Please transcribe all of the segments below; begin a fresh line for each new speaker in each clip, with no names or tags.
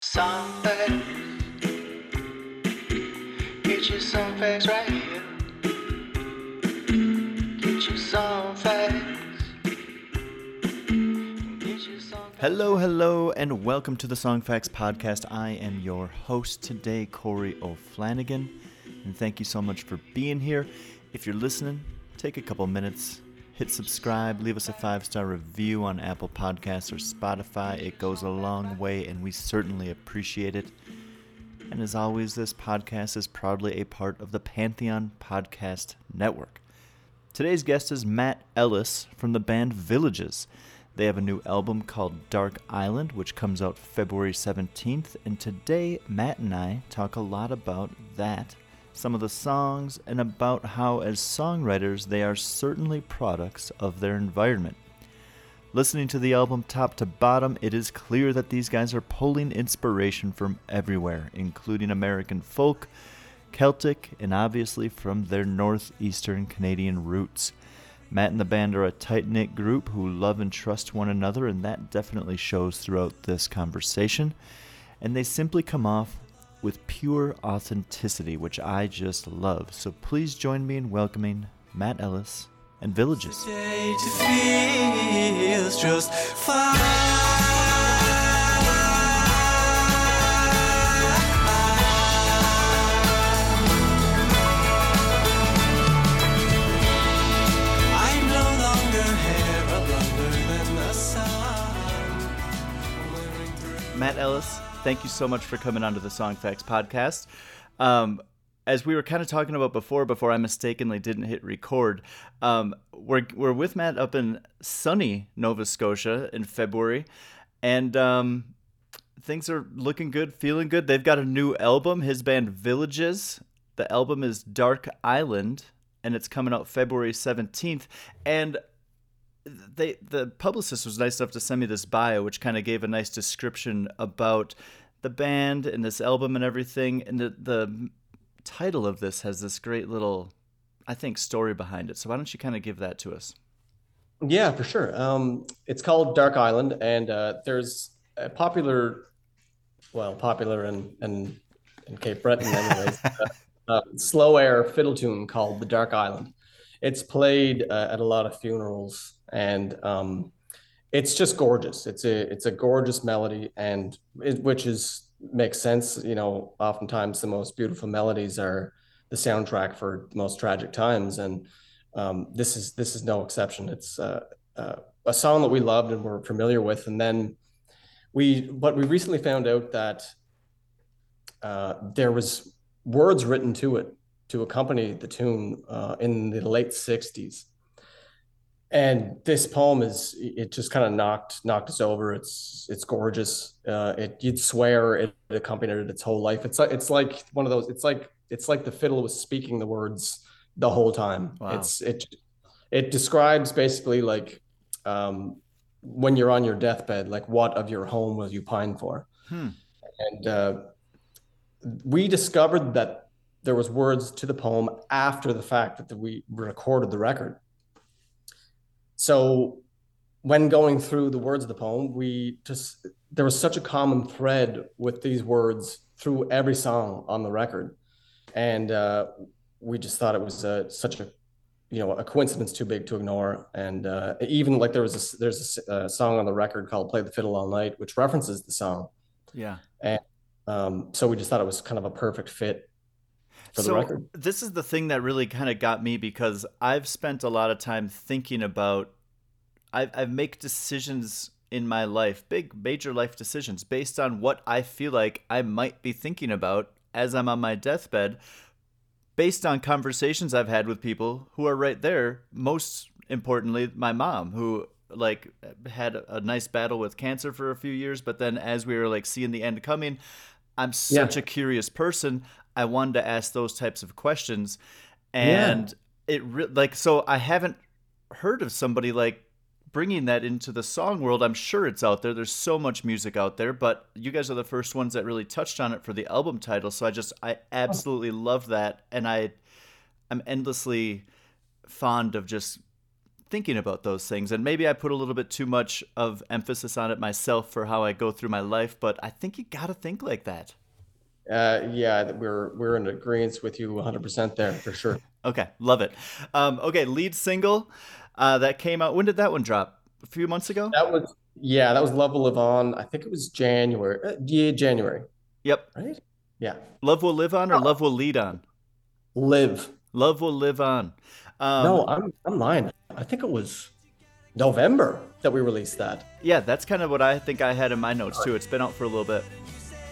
Facts. Get you some facts right here. Get you some facts.
Hello, hello, and welcome to the Song Facts Podcast. I am your host today, Corey O'Flanagan, and thank you so much for being here. If you're listening, take a couple minutes, hit subscribe, leave us a five star review on Apple Podcasts or Spotify. It goes a long way, and we certainly appreciate it. And as always, this podcast is proudly a part of the Pantheon Podcast Network. Today's guest is Matt Ellis from the band Villages. They have a new album called Dark Island, which comes out February 17th. And today, Matt and I talk a lot about that, some of the songs, and about how, as songwriters, they are certainly products of their environment. Listening to the album top to bottom, it is clear that these guys are pulling inspiration from everywhere, including American folk, Celtic, and obviously from their northeastern Canadian roots. Matt and the band are a tight knit group who love and trust one another, and that definitely shows throughout this conversation. And they simply come off with pure authenticity, which I just love. So please join me in welcoming Matt Ellis and Villages.
Day to feels just fine. I'm no longer hair longer than the sun. Wearing through
Matt Ellis, thank you so much for coming onto the Song Facts podcast. Um, as we were kind of talking about before, before I mistakenly didn't hit record, um, we're we're with Matt up in sunny Nova Scotia in February, and um, things are looking good, feeling good. They've got a new album. His band Villages. The album is Dark Island, and it's coming out February seventeenth. And they the publicist was nice enough to send me this bio which kind of gave a nice description about the band and this album and everything and the the title of this has this great little i think story behind it so why don't you kind of give that to us
Yeah, for sure. Um, it's called Dark Island, and uh, there's a popular, well, popular in in, in Cape Breton, anyways. uh, uh, slow air fiddle tune called The Dark Island. It's played uh, at a lot of funerals, and um, it's just gorgeous. It's a it's a gorgeous melody, and it, which is makes sense. You know, oftentimes the most beautiful melodies are the soundtrack for the most tragic times, and um, this is this is no exception. It's uh, uh, a song that we loved and were familiar with, and then we but we recently found out that uh, there was words written to it to accompany the tune uh, in the late '60s, and this poem is it just kind of knocked knocked us over. It's it's gorgeous. Uh, it you'd swear it accompanied it its whole life. It's like it's like one of those. It's like it's like the fiddle was speaking the words the whole time.
Wow.
It's it it describes basically like um, when you're on your deathbed, like what of your home will you pine for?
Hmm.
And uh, we discovered that there was words to the poem after the fact that we recorded the record. So when going through the words of the poem, we just there was such a common thread with these words through every song on the record, and uh, we just thought it was uh, such a you know a coincidence too big to ignore. And uh, even like there was a, there's a song on the record called "Play the Fiddle All Night," which references the song.
yeah
and um, so we just thought it was kind of a perfect fit
So this is the thing that really kind of got me because I've spent a lot of time thinking about I I make decisions in my life, big major life decisions based on what I feel like I might be thinking about as I'm on my deathbed based on conversations I've had with people who are right there, most importantly my mom who like had a nice battle with cancer for a few years, but then as we were like seeing the end coming, I'm
Yeah.
such a curious person. I wanted to ask those types of questions,
Yeah.
and it re- like so I haven't heard of somebody like bringing that into the song world. I'm sure it's out there. There's so much music out there, but you guys are the first ones that really touched on it for the album title. So I just I absolutely love that, and I I'm endlessly fond of just thinking about those things and maybe i put a little bit too much of emphasis on it myself for how i go through my life but i think you gotta think like that
Uh, yeah, we're we're in agreement with you 100% there for sure.
okay love it um, okay lead single uh, that came out when did that one drop a few months ago
That was yeah, that was Love Will Live On. I think it was January. Uh, yeah, January,
yep
right? Yeah,
love will live on or love will lead on
Live.
love will live on um,
no, I'm I'm lying. I think it was November that we released that.
yeah that's kind of what i think i had in my notes too it's been out for a little bit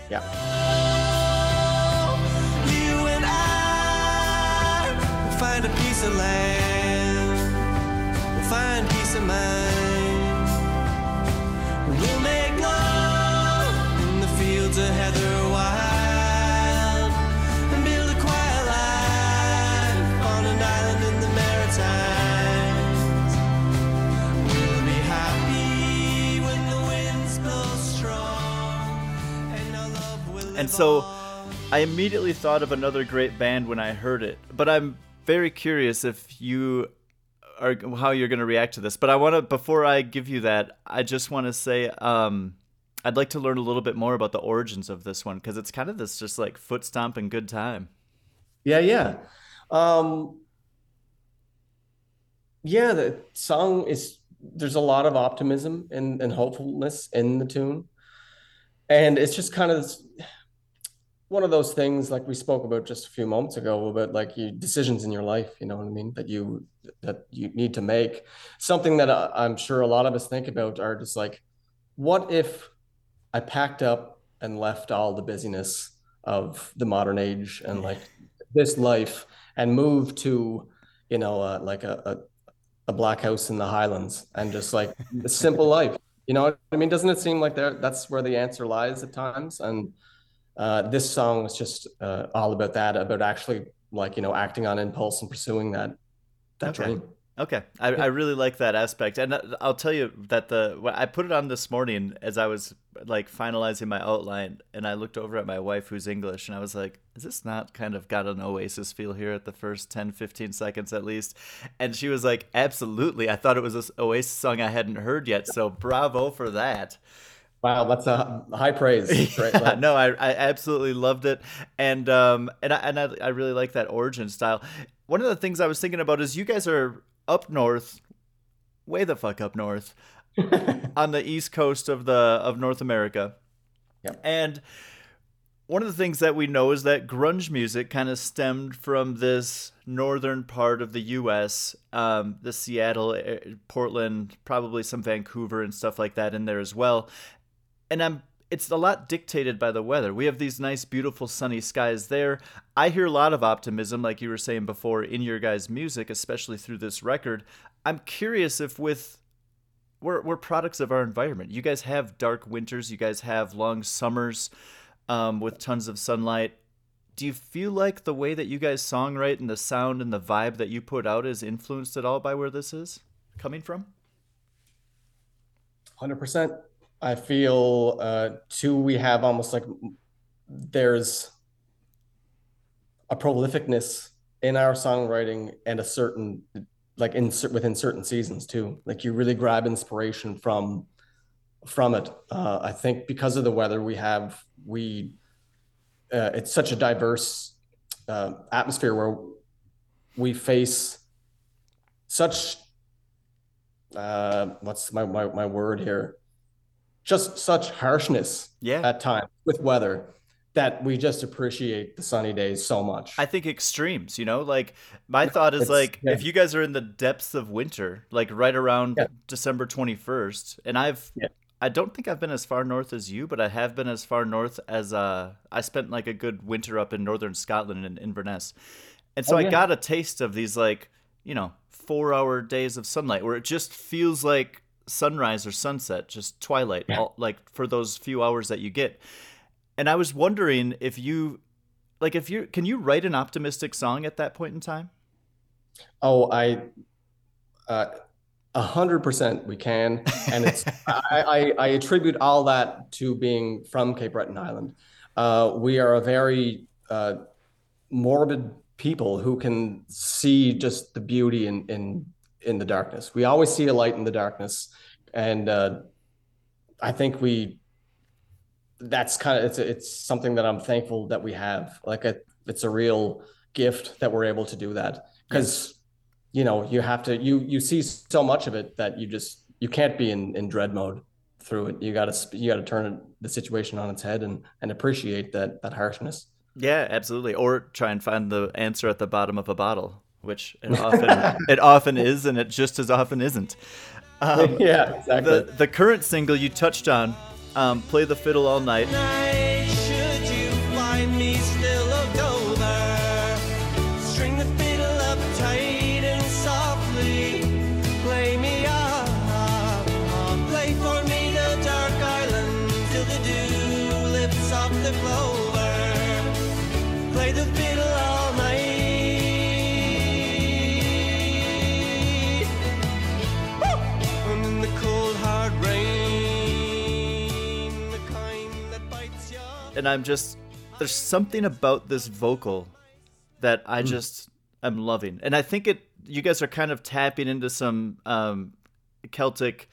Yeah.
Find a piece of land. We'll find peace of mind. We'll make love in the fields of heather wild and build a quiet life on an island in the Maritimes. We'll be happy when the winds blow strong and our love will
And so
on.
I immediately thought of another great band when I heard it, but I'm very curious if you are how you're going to react to this. But I want to before I give you that, I just want to say um I'd like to learn a little bit more about the origins of this one because it's kind of this just like foot stomp and good time.
Yeah, yeah. Um, yeah, the song is there's a lot of optimism and, and hopefulness in the tune. And it's just kind of this- one of those things like we spoke about just a few moments ago about like you decisions in your life, you know what I mean, that you that you need to make. Something that I, I'm sure a lot of us think about are just like, what if I packed up and left all the busyness of the modern age and like this life and moved to, you know, uh, like a, a a black house in the Highlands and just like a simple life. You know what I mean? Doesn't it seem like there that's where the answer lies at times? And uh, this song is just uh, all about that, about actually like you know acting on impulse and pursuing that that
Okay.
dream.
Okay, I, I really like that aspect, and uh, I'll tell you that the I put it on this morning as I was like finalizing my outline, and I looked over at my wife who's English, and I was like, "Is this not kind of got an Oasis feel here at the first 10, 15 seconds at least?" And she was like, "Absolutely! I thought it was this Oasis song I hadn't heard yet, so bravo for that."
Wow, that's a high praise. Right?
Yeah, no, I, I absolutely loved it, and um, and I, and I, I really like that origin style. One of the things I was thinking about is you guys are up north, way the fuck up north, on the east coast of the of North America,
Yep.
and one of the things that we know is that grunge music kind of stemmed from this northern part of the U.S., um, the Seattle, eh, Portland, probably some Vancouver and stuff like that in there as well and I'm it's a lot dictated by the weather. We have these nice, beautiful, sunny skies there. I hear a lot of optimism, like you were saying before, in your guys' music, especially through this record. I'm curious if with we're we're products of our environment. You guys have dark winters. You guys have long summers um, with tons of sunlight. Do you feel like the way that you guys songwrite and the sound and the vibe that you put out is influenced at all by where this is coming from?
Hundred percent. I feel uh, too. We have almost like there's a prolificness in our songwriting and a certain like in within certain seasons too. Like you really grab inspiration from from it. Uh, I think because of the weather we have, we uh, it's such a diverse uh, atmosphere where we face such uh, what's my, my my word here just such harshness
Yeah.
at times with weather that we just appreciate the sunny days so much.
I think extremes, you know, like my thought is
it's-
like
yeah.
if you guys are in the depths of winter, like right around
Yeah.
December 21st, and I've
Yeah.
I don't think I've been as far north as you, but I have been as far north as uh I spent like a good winter up in northern Scotland in Inverness. And so
Oh,
I got a taste of these like, you know, 4-hour days of sunlight where it just feels like sunrise or sunset, just twilight, all, like for those few hours that you get. And I was wondering if you like if you can you write an optimistic song at that point in time?
Oh, I, uh, hundred percent we can, and it's I, I I attribute all that to being from Cape Breton Island. Uh, we are a very uh, morbid people who can see just the beauty in in in the darkness. We always see a light in the darkness, and uh, I think we. That's kind of it's it's something that I'm thankful that we have. Like a, it's a real gift that we're able to do that because you know you have to you you see so much of it that you just you can't be in in dread mode through it you got to you got to turn the situation on its head and and appreciate that that harshness
Yeah, absolutely. Or try and find the answer at the bottom of a bottle, which it often it often is, and it just as often isn't. Um,
yeah exactly
the the current single you touched on, um, "Play the Fiddle All Night." And I'm just there's something about this vocal that I just am loving, and I think it. You guys are kind of tapping into some um, Celtic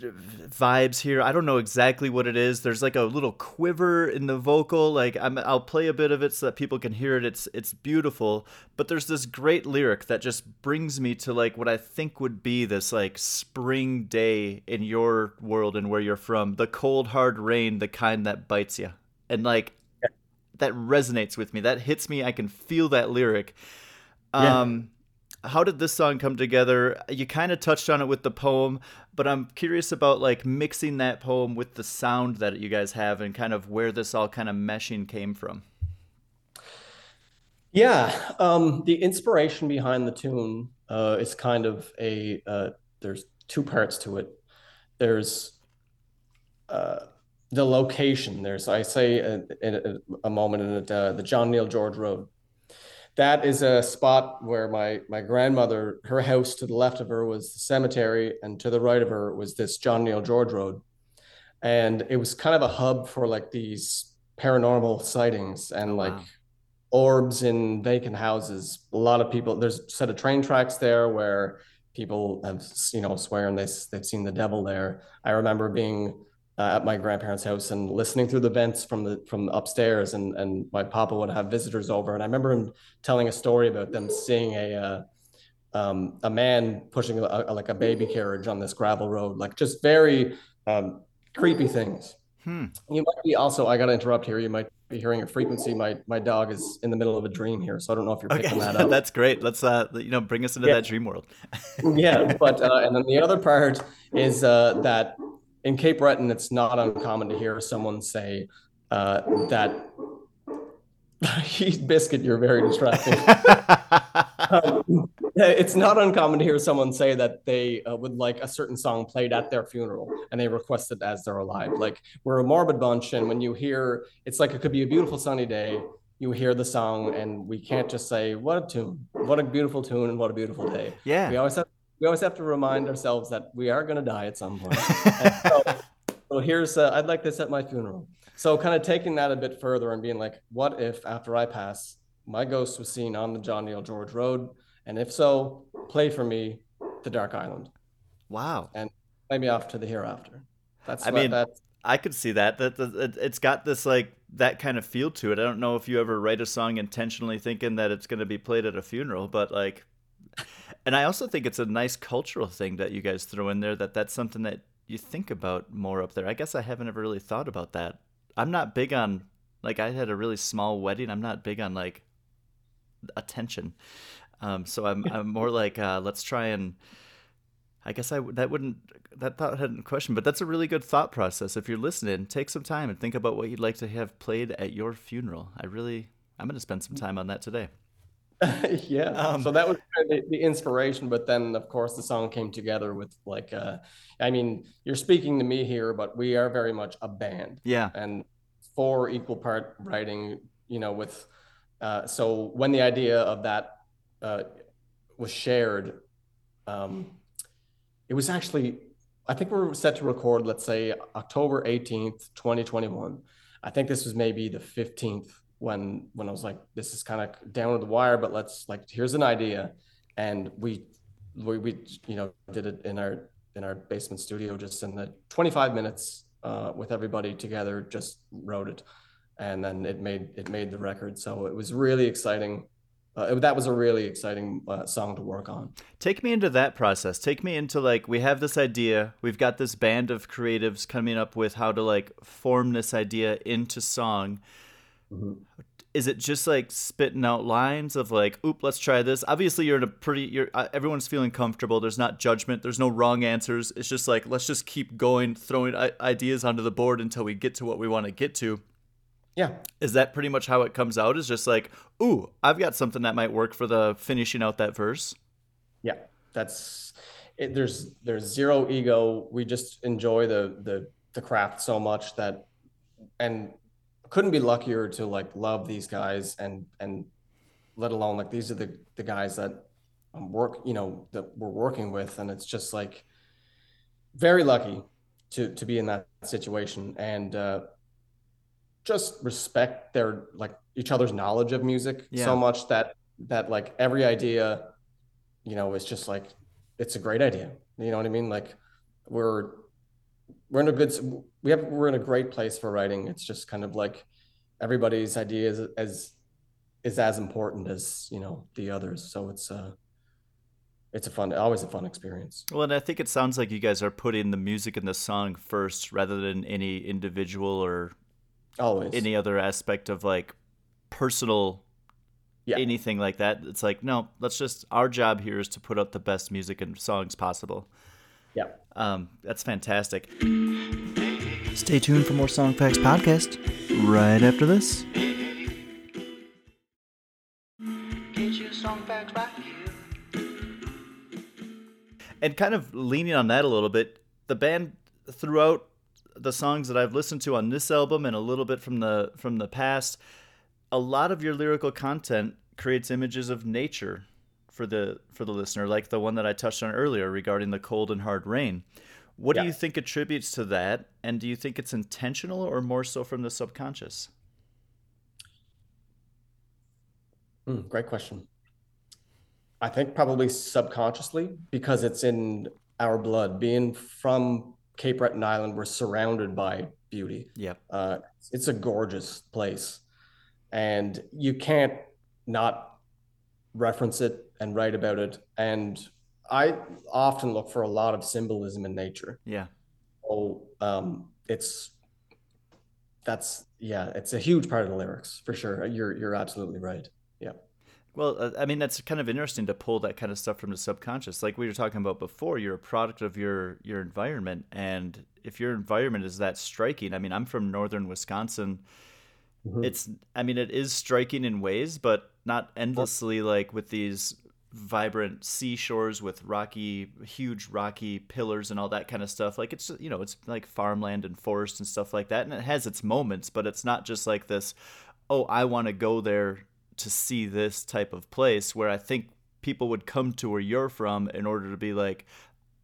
vibes here. I don't know exactly what it is. There's like a little quiver in the vocal. Like I'm, I'll play a bit of it so that people can hear it. It's it's beautiful. But there's this great lyric that just brings me to like what I think would be this like spring day in your world and where you're from. The cold hard rain, the kind that bites you, and like that resonates with me. That hits me. I can feel that lyric.
Yeah.
Um, how did this song come together? You kind of touched on it with the poem, but I'm curious about like mixing that poem with the sound that you guys have and kind of where this all kind of meshing came from.
Yeah, um, the inspiration behind the tune uh, is kind of a uh, there's two parts to it. There's uh, the location. There's I say uh, in a, a moment in it, uh, the John Neil George Road. That is a spot where my my grandmother, her house to the left of her was the cemetery, and to the right of her was this John Neil George Road, and it was kind of a hub for like these paranormal sightings and like
wow.
orbs in vacant houses. A lot of people. There's a set of train tracks there where people have you know swearing they they've seen the devil there. I remember being uh, at my grandparents' house and listening through the vents from the from upstairs, and and my papa would have visitors over, and I remember him telling a story about them seeing a. Uh, um, a man pushing a, a- like a baby carriage on this gravel road, like just very um, creepy things.
Hmm.
You might be also. I got to interrupt here. You might be hearing a frequency. My my dog is in the middle of a dream here, so I don't know if you're
Okay,
picking that up.
that's great. Let's uh, you know, bring us into
Yeah.
that dream world.
yeah, but uh, and then the other part is uh, that in Cape Breton, it's not uncommon to hear someone say uh, that. Biscuit, you're very distracting. Um, it's not uncommon to hear someone say that they uh, would like a certain song played at their funeral and they request it as they're alive. Like we're a morbid bunch, and when you hear, it's like it could be a beautiful sunny day. You hear the song, and we can't just say, "What a tune! What a beautiful tune! And what a beautiful day."
yeah.
We always have we always have to remind ourselves that we are going to die at some point. So, so here's uh, I'd like this at my funeral. So kind of taking that a bit further and being like, what if after I pass, my ghost was seen on the John Neil George Road, and if so, play for me the Dark Island,
wow.
and play me off to the hereafter. That's
I mean,
that.
I could see. That, that it's got this like that kind of feel to it. I don't know if you ever write a song intentionally thinking that it's going to be played at a funeral, but like, and I also think it's a nice cultural thing that you guys throw in there. That that's something that you think about more up there. I guess I haven't ever really thought about that. I'm not big on like I had a really small wedding. I'm not big on like attention. Um, so I'm I'm more like uh, let's try and I guess I that wouldn't that thought hadn't question, but that's a really good thought process. If you're listening, take some time and think about what you'd like to have played at your funeral. I really I'm going to spend some time on that today.
yeah.
Um,
so that was the, the inspiration, but then of course the song came together with like, uh, I mean, you're speaking to me here, but we are very much a band.
Yeah.
And for equal part writing, you know, with, uh, so when the idea of that uh, was shared, um, it was actually, I think we are set to record, let's say October 18th, 2021. I think this was maybe the 15th when when I was like, this is kind of down to the wire, but let's like, here's an idea, and we we, we you know did it in our in our basement studio just in the 25 minutes uh, with everybody together, just wrote it, and then it made it made the record. So it was really exciting. Uh, that was a really exciting uh, song to work on.
Take me into that process. Take me into like we have this idea. We've got this band of creatives coming up with how to like form this idea into song. Mm-hmm. Is it just like spitting out lines of like, "Oop, let's try this"? Obviously, you're in a pretty. You're uh, everyone's feeling comfortable. There's not judgment. There's no wrong answers. It's just like let's just keep going, throwing ideas onto the board until we get to what we want to get to.
Yeah.
Is that pretty much how it comes out? Is just like, "Ooh, I've got something that might work for the finishing out that verse."
Yeah, that's it, there's there's zero ego. We just enjoy the the the craft so much that and couldn't be luckier to like love these guys and and let alone like these are the the guys that I'm work you know that we're working with. And it's just like very lucky to to be in that situation. And uh just respect their like each other's knowledge of music yeah. so much that that like every idea you know is just like it's a great idea. You know what i mean? Like we're we're in a good we have we're in a great place for writing. It's just kind of like everybody's idea is as is as important as you know the others. So it's uh it's a fun always a fun experience.
Well and i think it sounds like you guys are putting the music and the song first rather than any individual or
always.
any other aspect of like personal yeah. anything like that. It's like no let's just our job here is to put out the best music and songs possible.
Yeah
um that's fantastic. Stay tuned for more Song Facts podcast right after this. And kind of leaning on that a little bit, the band throughout the songs that I've listened to on this album and a little bit from the from the past, a lot of your lyrical content creates images of nature for the for the listener, like the one that I touched on earlier regarding the cold and hard rain. What yeah. do you think attributes to that? And do you think it's intentional or more so from the subconscious?
Mm, great question. I think probably subconsciously because it's in our blood. Being from Cape Breton Island, we're surrounded by beauty.
Yeah.
Uh, it's a gorgeous place. And you can't not reference it and write about it. And I often look for a lot of symbolism in nature.
Yeah.
So um, it's that's yeah, it's a huge part of the lyrics for sure. You're you're absolutely right. Yeah.
Well, uh, I mean that's kind of interesting to pull that kind of stuff from the subconscious. Like we were talking about before, you're a product of your your environment, and if your environment is that striking, I mean, I'm from northern Wisconsin. Mm-hmm. It's, I mean, it is striking in ways, but not endlessly like with these vibrant seashores with rocky huge rocky pillars and all that kind of stuff. Like it's you know it's like farmland and forest and stuff like that and it has its moments but it's not just like this oh i want to go there to see this type of place where i think people would come to where you're from in order to be like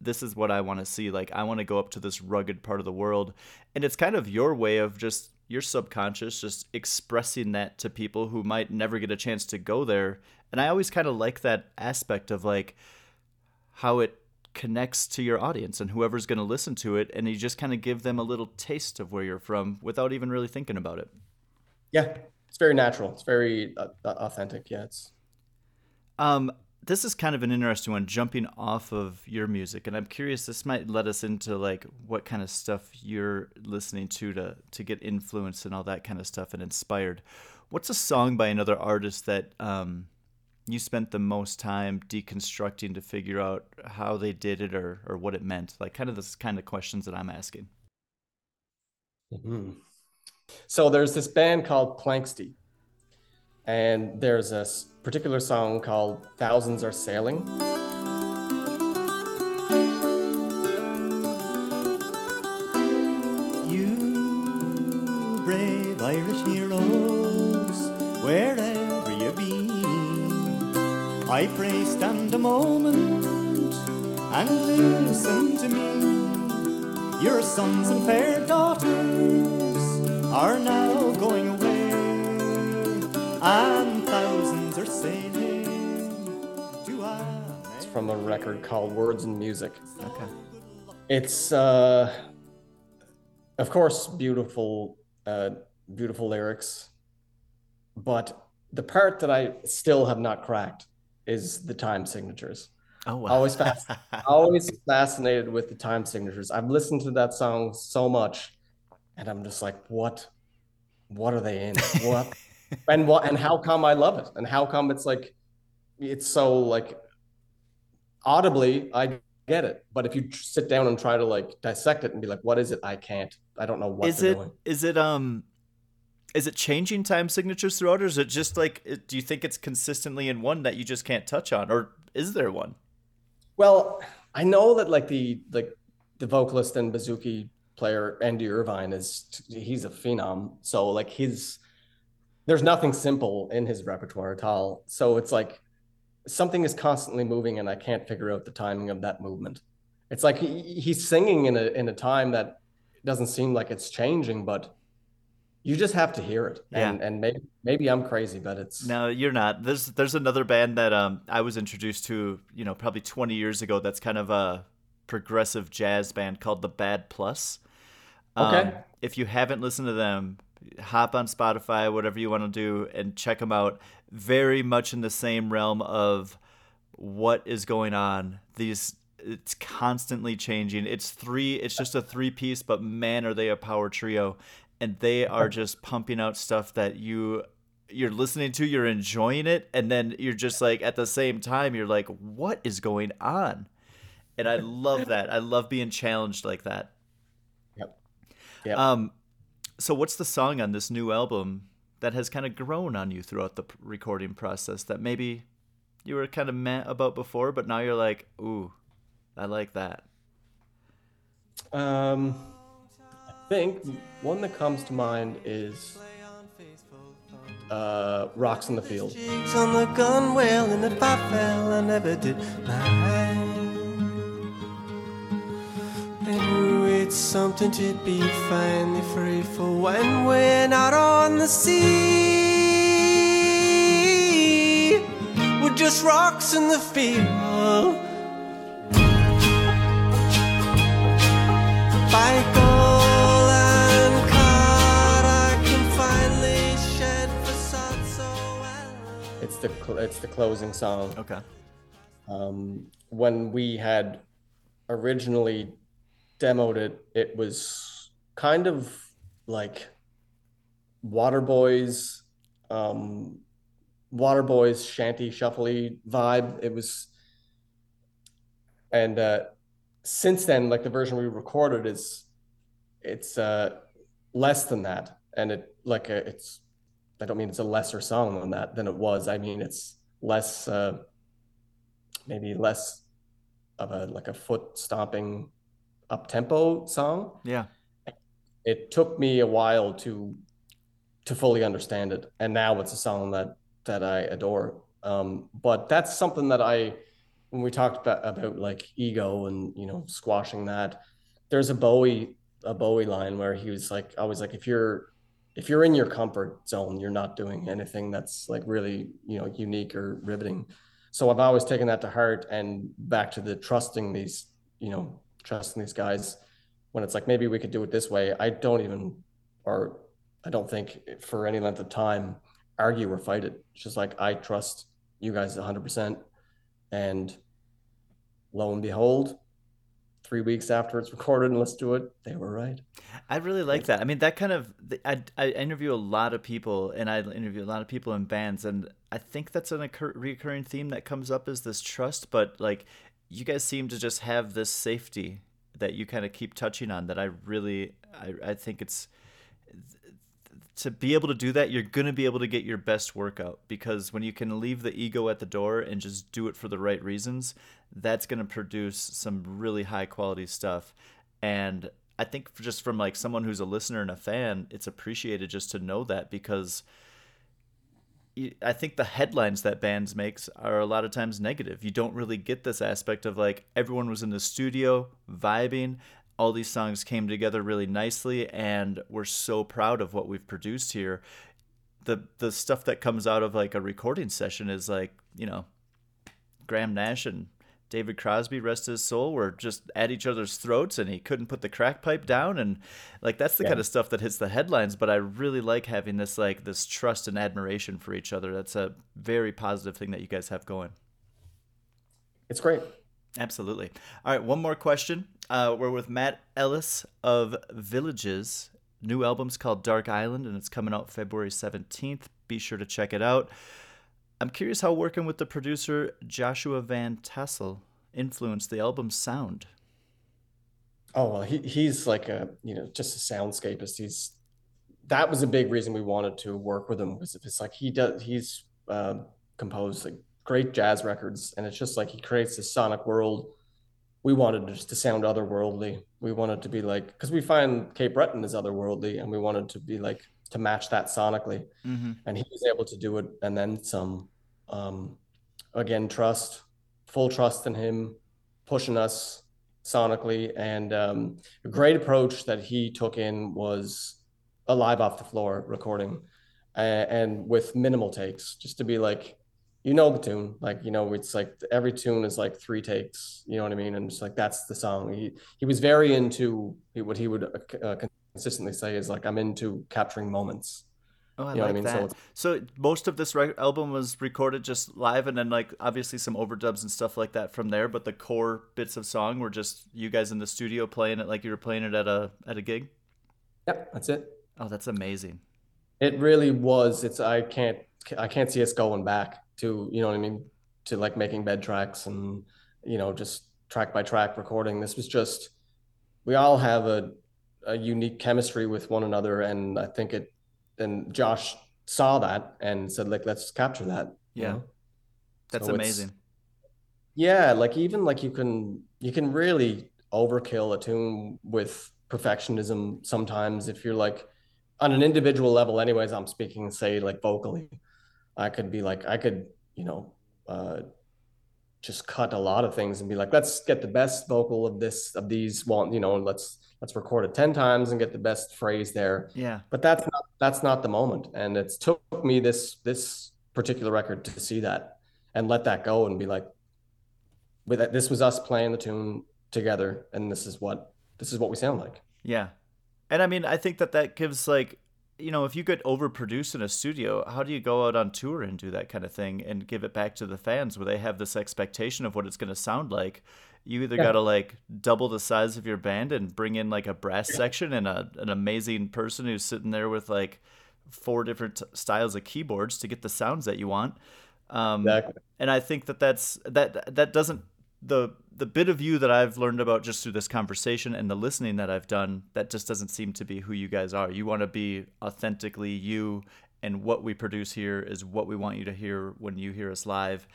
this is what i want to see. Like i want to go up to this rugged part of the world. And it's kind of your way of just your subconscious just expressing that to people who might never get a chance to go there and I always kind of like that aspect of like how it connects to your audience and whoever's going to listen to it and you just kind of give them a little taste of where you're from without even really thinking about it.
Yeah. It's very natural. It's very uh, uh authentic. Yeah, it's
um this is kind of an interesting one jumping off of your music and i'm curious this might let us into like what kind of stuff you're listening to to to get influenced and all that kind of stuff and inspired what's a song by another artist that um, you spent the most time deconstructing to figure out how they did it or or what it meant like kind of this kind of questions that i'm asking
mm-hmm. so there's this band called planxty and there's a particular song called Thousands Are Sailing.
Moment and listen to me. Your sons and fair daughters are now going away and thousands are sailing
It's from a record called Words and Music.
okay
It's, uh, of course, beautiful, uh, beautiful lyrics, but the part that I still have not cracked is the time signatures.
oh wow
Always fast, always fascinated with the time signatures. I've listened to that song so much, and I'm just like, what, what are they in? What? and what and how come I love it? And how come it's like it's so like audibly I get it. But if you sit down and try to like dissect it and be like, what is it? I can't. I don't know what
is it
doing.
is it um is it changing time signatures throughout or is it just like do you think it's consistently in one that you just can't touch on or is there one
Well, I know that like the like the vocalist and bouzouki player Andy Irvine is he's a phenom. So like his there's nothing simple in his repertoire at all. So it's like something is constantly moving and I can't figure out the timing of that movement. It's like he, he's singing in a in a time that doesn't seem like it's changing, but you just have to hear it. And and maybe maybe I'm crazy, but it's
No, you're not. There's there's another band that um I was introduced to, you know, probably 20 years ago. That's kind of a progressive jazz band called the Bad Plus. Um,
Okay.
If you haven't listened to them, hop on Spotify, whatever you want to do, and check them out. Very much in the same realm of what is going on. These it's constantly changing. It's three. It's just a three piece, but man, are they a power trio, and they are just pumping out stuff that you you're listening to, you're enjoying it, and then you're just like at the same time you're like, what is going on? And I love that. I love being challenged like that.
Yep. Yep.
Um, so what's the song on this new album that has kind of grown on you throughout the recording process that maybe you were kind of meh about before, but now you're like, ooh, I like that.
Um, think one that comes to mind is uh, "Rocks in the Field."
On the and if I fell, I never did it's something to be finally free for when we're not on the sea. We're just rocks in the field. By
the cl- it's the closing song.
Okay.
Um, when we had originally demoed it, it was kind of like Waterboys, um, Waterboys shanty shuffly vibe. It was, and uh, since then, like the version we recorded is, it's uh, less than that, and it like uh it's. I don't mean it's a lesser song than that than it was. I mean it's less. Uh, maybe less of a like a foot stomping up tempo song.
Yeah.
It took me a while to to fully understand it, and now it's a song that that I adore. Um, but that's something that I, when we talked about about like ego and you know squashing that, there's a Bowie a Bowie line where he was like, I was like, if you're if you're in your comfort zone, you're not doing anything that's like really you know unique or riveting so I've always taken that to heart and back to the trusting these, you know, trusting these guys when it's like maybe we could do it this way. I don't even, or I don't think for any length of time argue or fight it. It's just like I trust you guys 100%. And lo and behold, three weeks after it's recorded and listened to it, they were right.
I really like that. I mean, that kind of I, I interview a lot of people, and I interview a lot of people in bands, and I think that's an occur- recurring theme that comes up is this trust. But like, you guys seem to just have this safety that you kind of keep touching on. That I really, I, I think it's to be able to do that, you're going to be able to get your best workout because when you can leave the ego at the door and just do it for the right reasons, that's going to produce some really high quality stuff. And I think just from like someone who's a listener and a fan, it's appreciated just to know that because I think the headlines that bands makes are a lot of times negative. You don't really get this aspect of like everyone was in the studio vibing all these songs came together really nicely and we're so proud of what we've produced here the the stuff that comes out of like a recording session is like you know graham nash and david crosby rest his soul were just at each other's throats and he couldn't put the crack pipe down and like that's the yeah. kind of stuff that hits the headlines but i really like having this like this trust and admiration for each other that's a very positive thing that you guys have going
it's great
Absolutely. All right, one more question. Uh, we're with Matt Ellis of Villages. New album's called Dark Island, and it's coming out February 17th. Be sure to check it out. I'm curious how working with the producer Joshua Van Tassel influenced the album's sound.
Oh well, he he's like a you know just a soundscapist. He's that was a big reason we wanted to work with him was it's like he does he's uh, composed like great jazz records, and it's just like he creates this sonic world. We wanted just to sound otherworldly. We wanted to be like because we find Cape Breton is otherworldly, and we wanted to be like to match that sonically. Mm-hmm. And he was able to do it, and then some. Um, again, trust, full trust in him, pushing us sonically, and um, a great approach that he took in was a live off the floor recording, uh, and with minimal takes, just to be like you know the tune like you know it's like every tune is like three takes you know what i mean and it's like that's the song he he was very into what he would uh, uh consistently say is like i'm into capturing moments
Oh, I you know like I mean? that. So, so, most of this re- album was recorded just live, and then like obviously some overdubs and stuff like that from there. But the core bits of song were just you guys in the studio playing it like you were playing it at a at a gig.
Yep, that's it.
Oh, that's amazing.
It really was. It's I can't I can't see us going back to you know what I mean to like making bed tracks and you know just track by track recording. This was just we all have a a unique chemistry with one another, and I think it. And Josh saw that and said like let's capture that.
Yeah, know? that's so amazing.
Yeah, like even like you can you can really overkill a tune with perfectionism sometimes if you're like on an individual level anyways i'm speaking say like vocally I could be like, I could, you know, uh, just cut a lot of things and be like, let's get the best vocal of this, of these one, you know, let's, let's record it 10 times and get the best phrase there.
Yeah.
But that's not, that's not the moment. And it's took me this, this particular record to see that and let that go and be like, with that, this was us playing the tune together. And this is what, this is what we sound like.
Yeah. And I mean, I think that that gives like you know, if you get overproduced in a studio, how do you go out on tour and do that kind of thing and give it back to the fans where they have this expectation of what it's going to sound like? You either yeah. got to like double the size of your band and bring in like a brass section and a, an amazing person who's sitting there with like four different styles of keyboards to get the sounds that you want. Um, exactly. And I think that that's that that doesn't the the bit of you that I've learned about just through this conversation and the listening that I've done, that just doesn't seem to be who you guys are. You want to be authentically you, and what we produce here is what we want you to hear when you hear us live,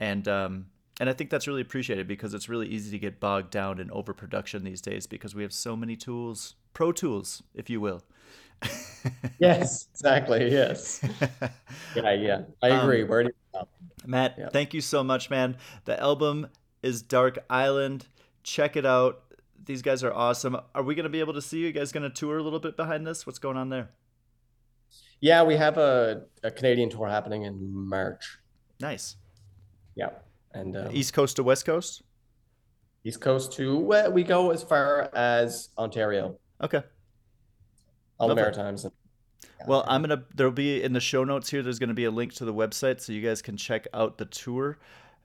and um, and I think that's really appreciated because it's really easy to get bogged down in overproduction these days because we have so many tools, pro tools, if you will.
yes, exactly. Yes. yeah, yeah. I um, agree. Um, Where do you
Matt, yeah. thank you so much, man. The album is Dark Island. Check it out. These guys are awesome. Are we going to be able to see you guys going to tour a little bit behind this? What's going on there?
Yeah, we have a, a Canadian tour happening in March.
Nice.
Yeah. And um,
East Coast to West Coast?
East Coast to well, we go as far as Ontario.
Okay.
All Love the Maritimes. And,
yeah. Well, I'm gonna. There'll be in the show notes here. There's gonna be a link to the website so you guys can check out the tour.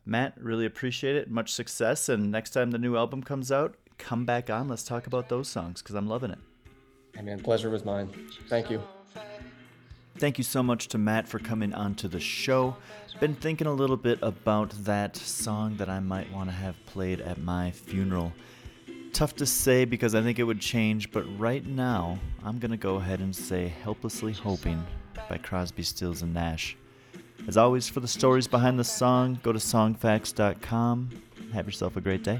Matt, really appreciate it. Much success. And next time the new album comes out, come back on. Let's talk about those songs because I'm loving it.
I mean, pleasure was mine. Thank you.
Thank you so much to Matt for coming onto the show. Been thinking a little bit about that song that I might want to have played at my funeral. Tough to say because I think it would change, but right now I'm going to go ahead and say Helplessly Hoping by Crosby, Stills, and Nash. As always, for the stories behind the song, go to songfacts.com. Have yourself a great day.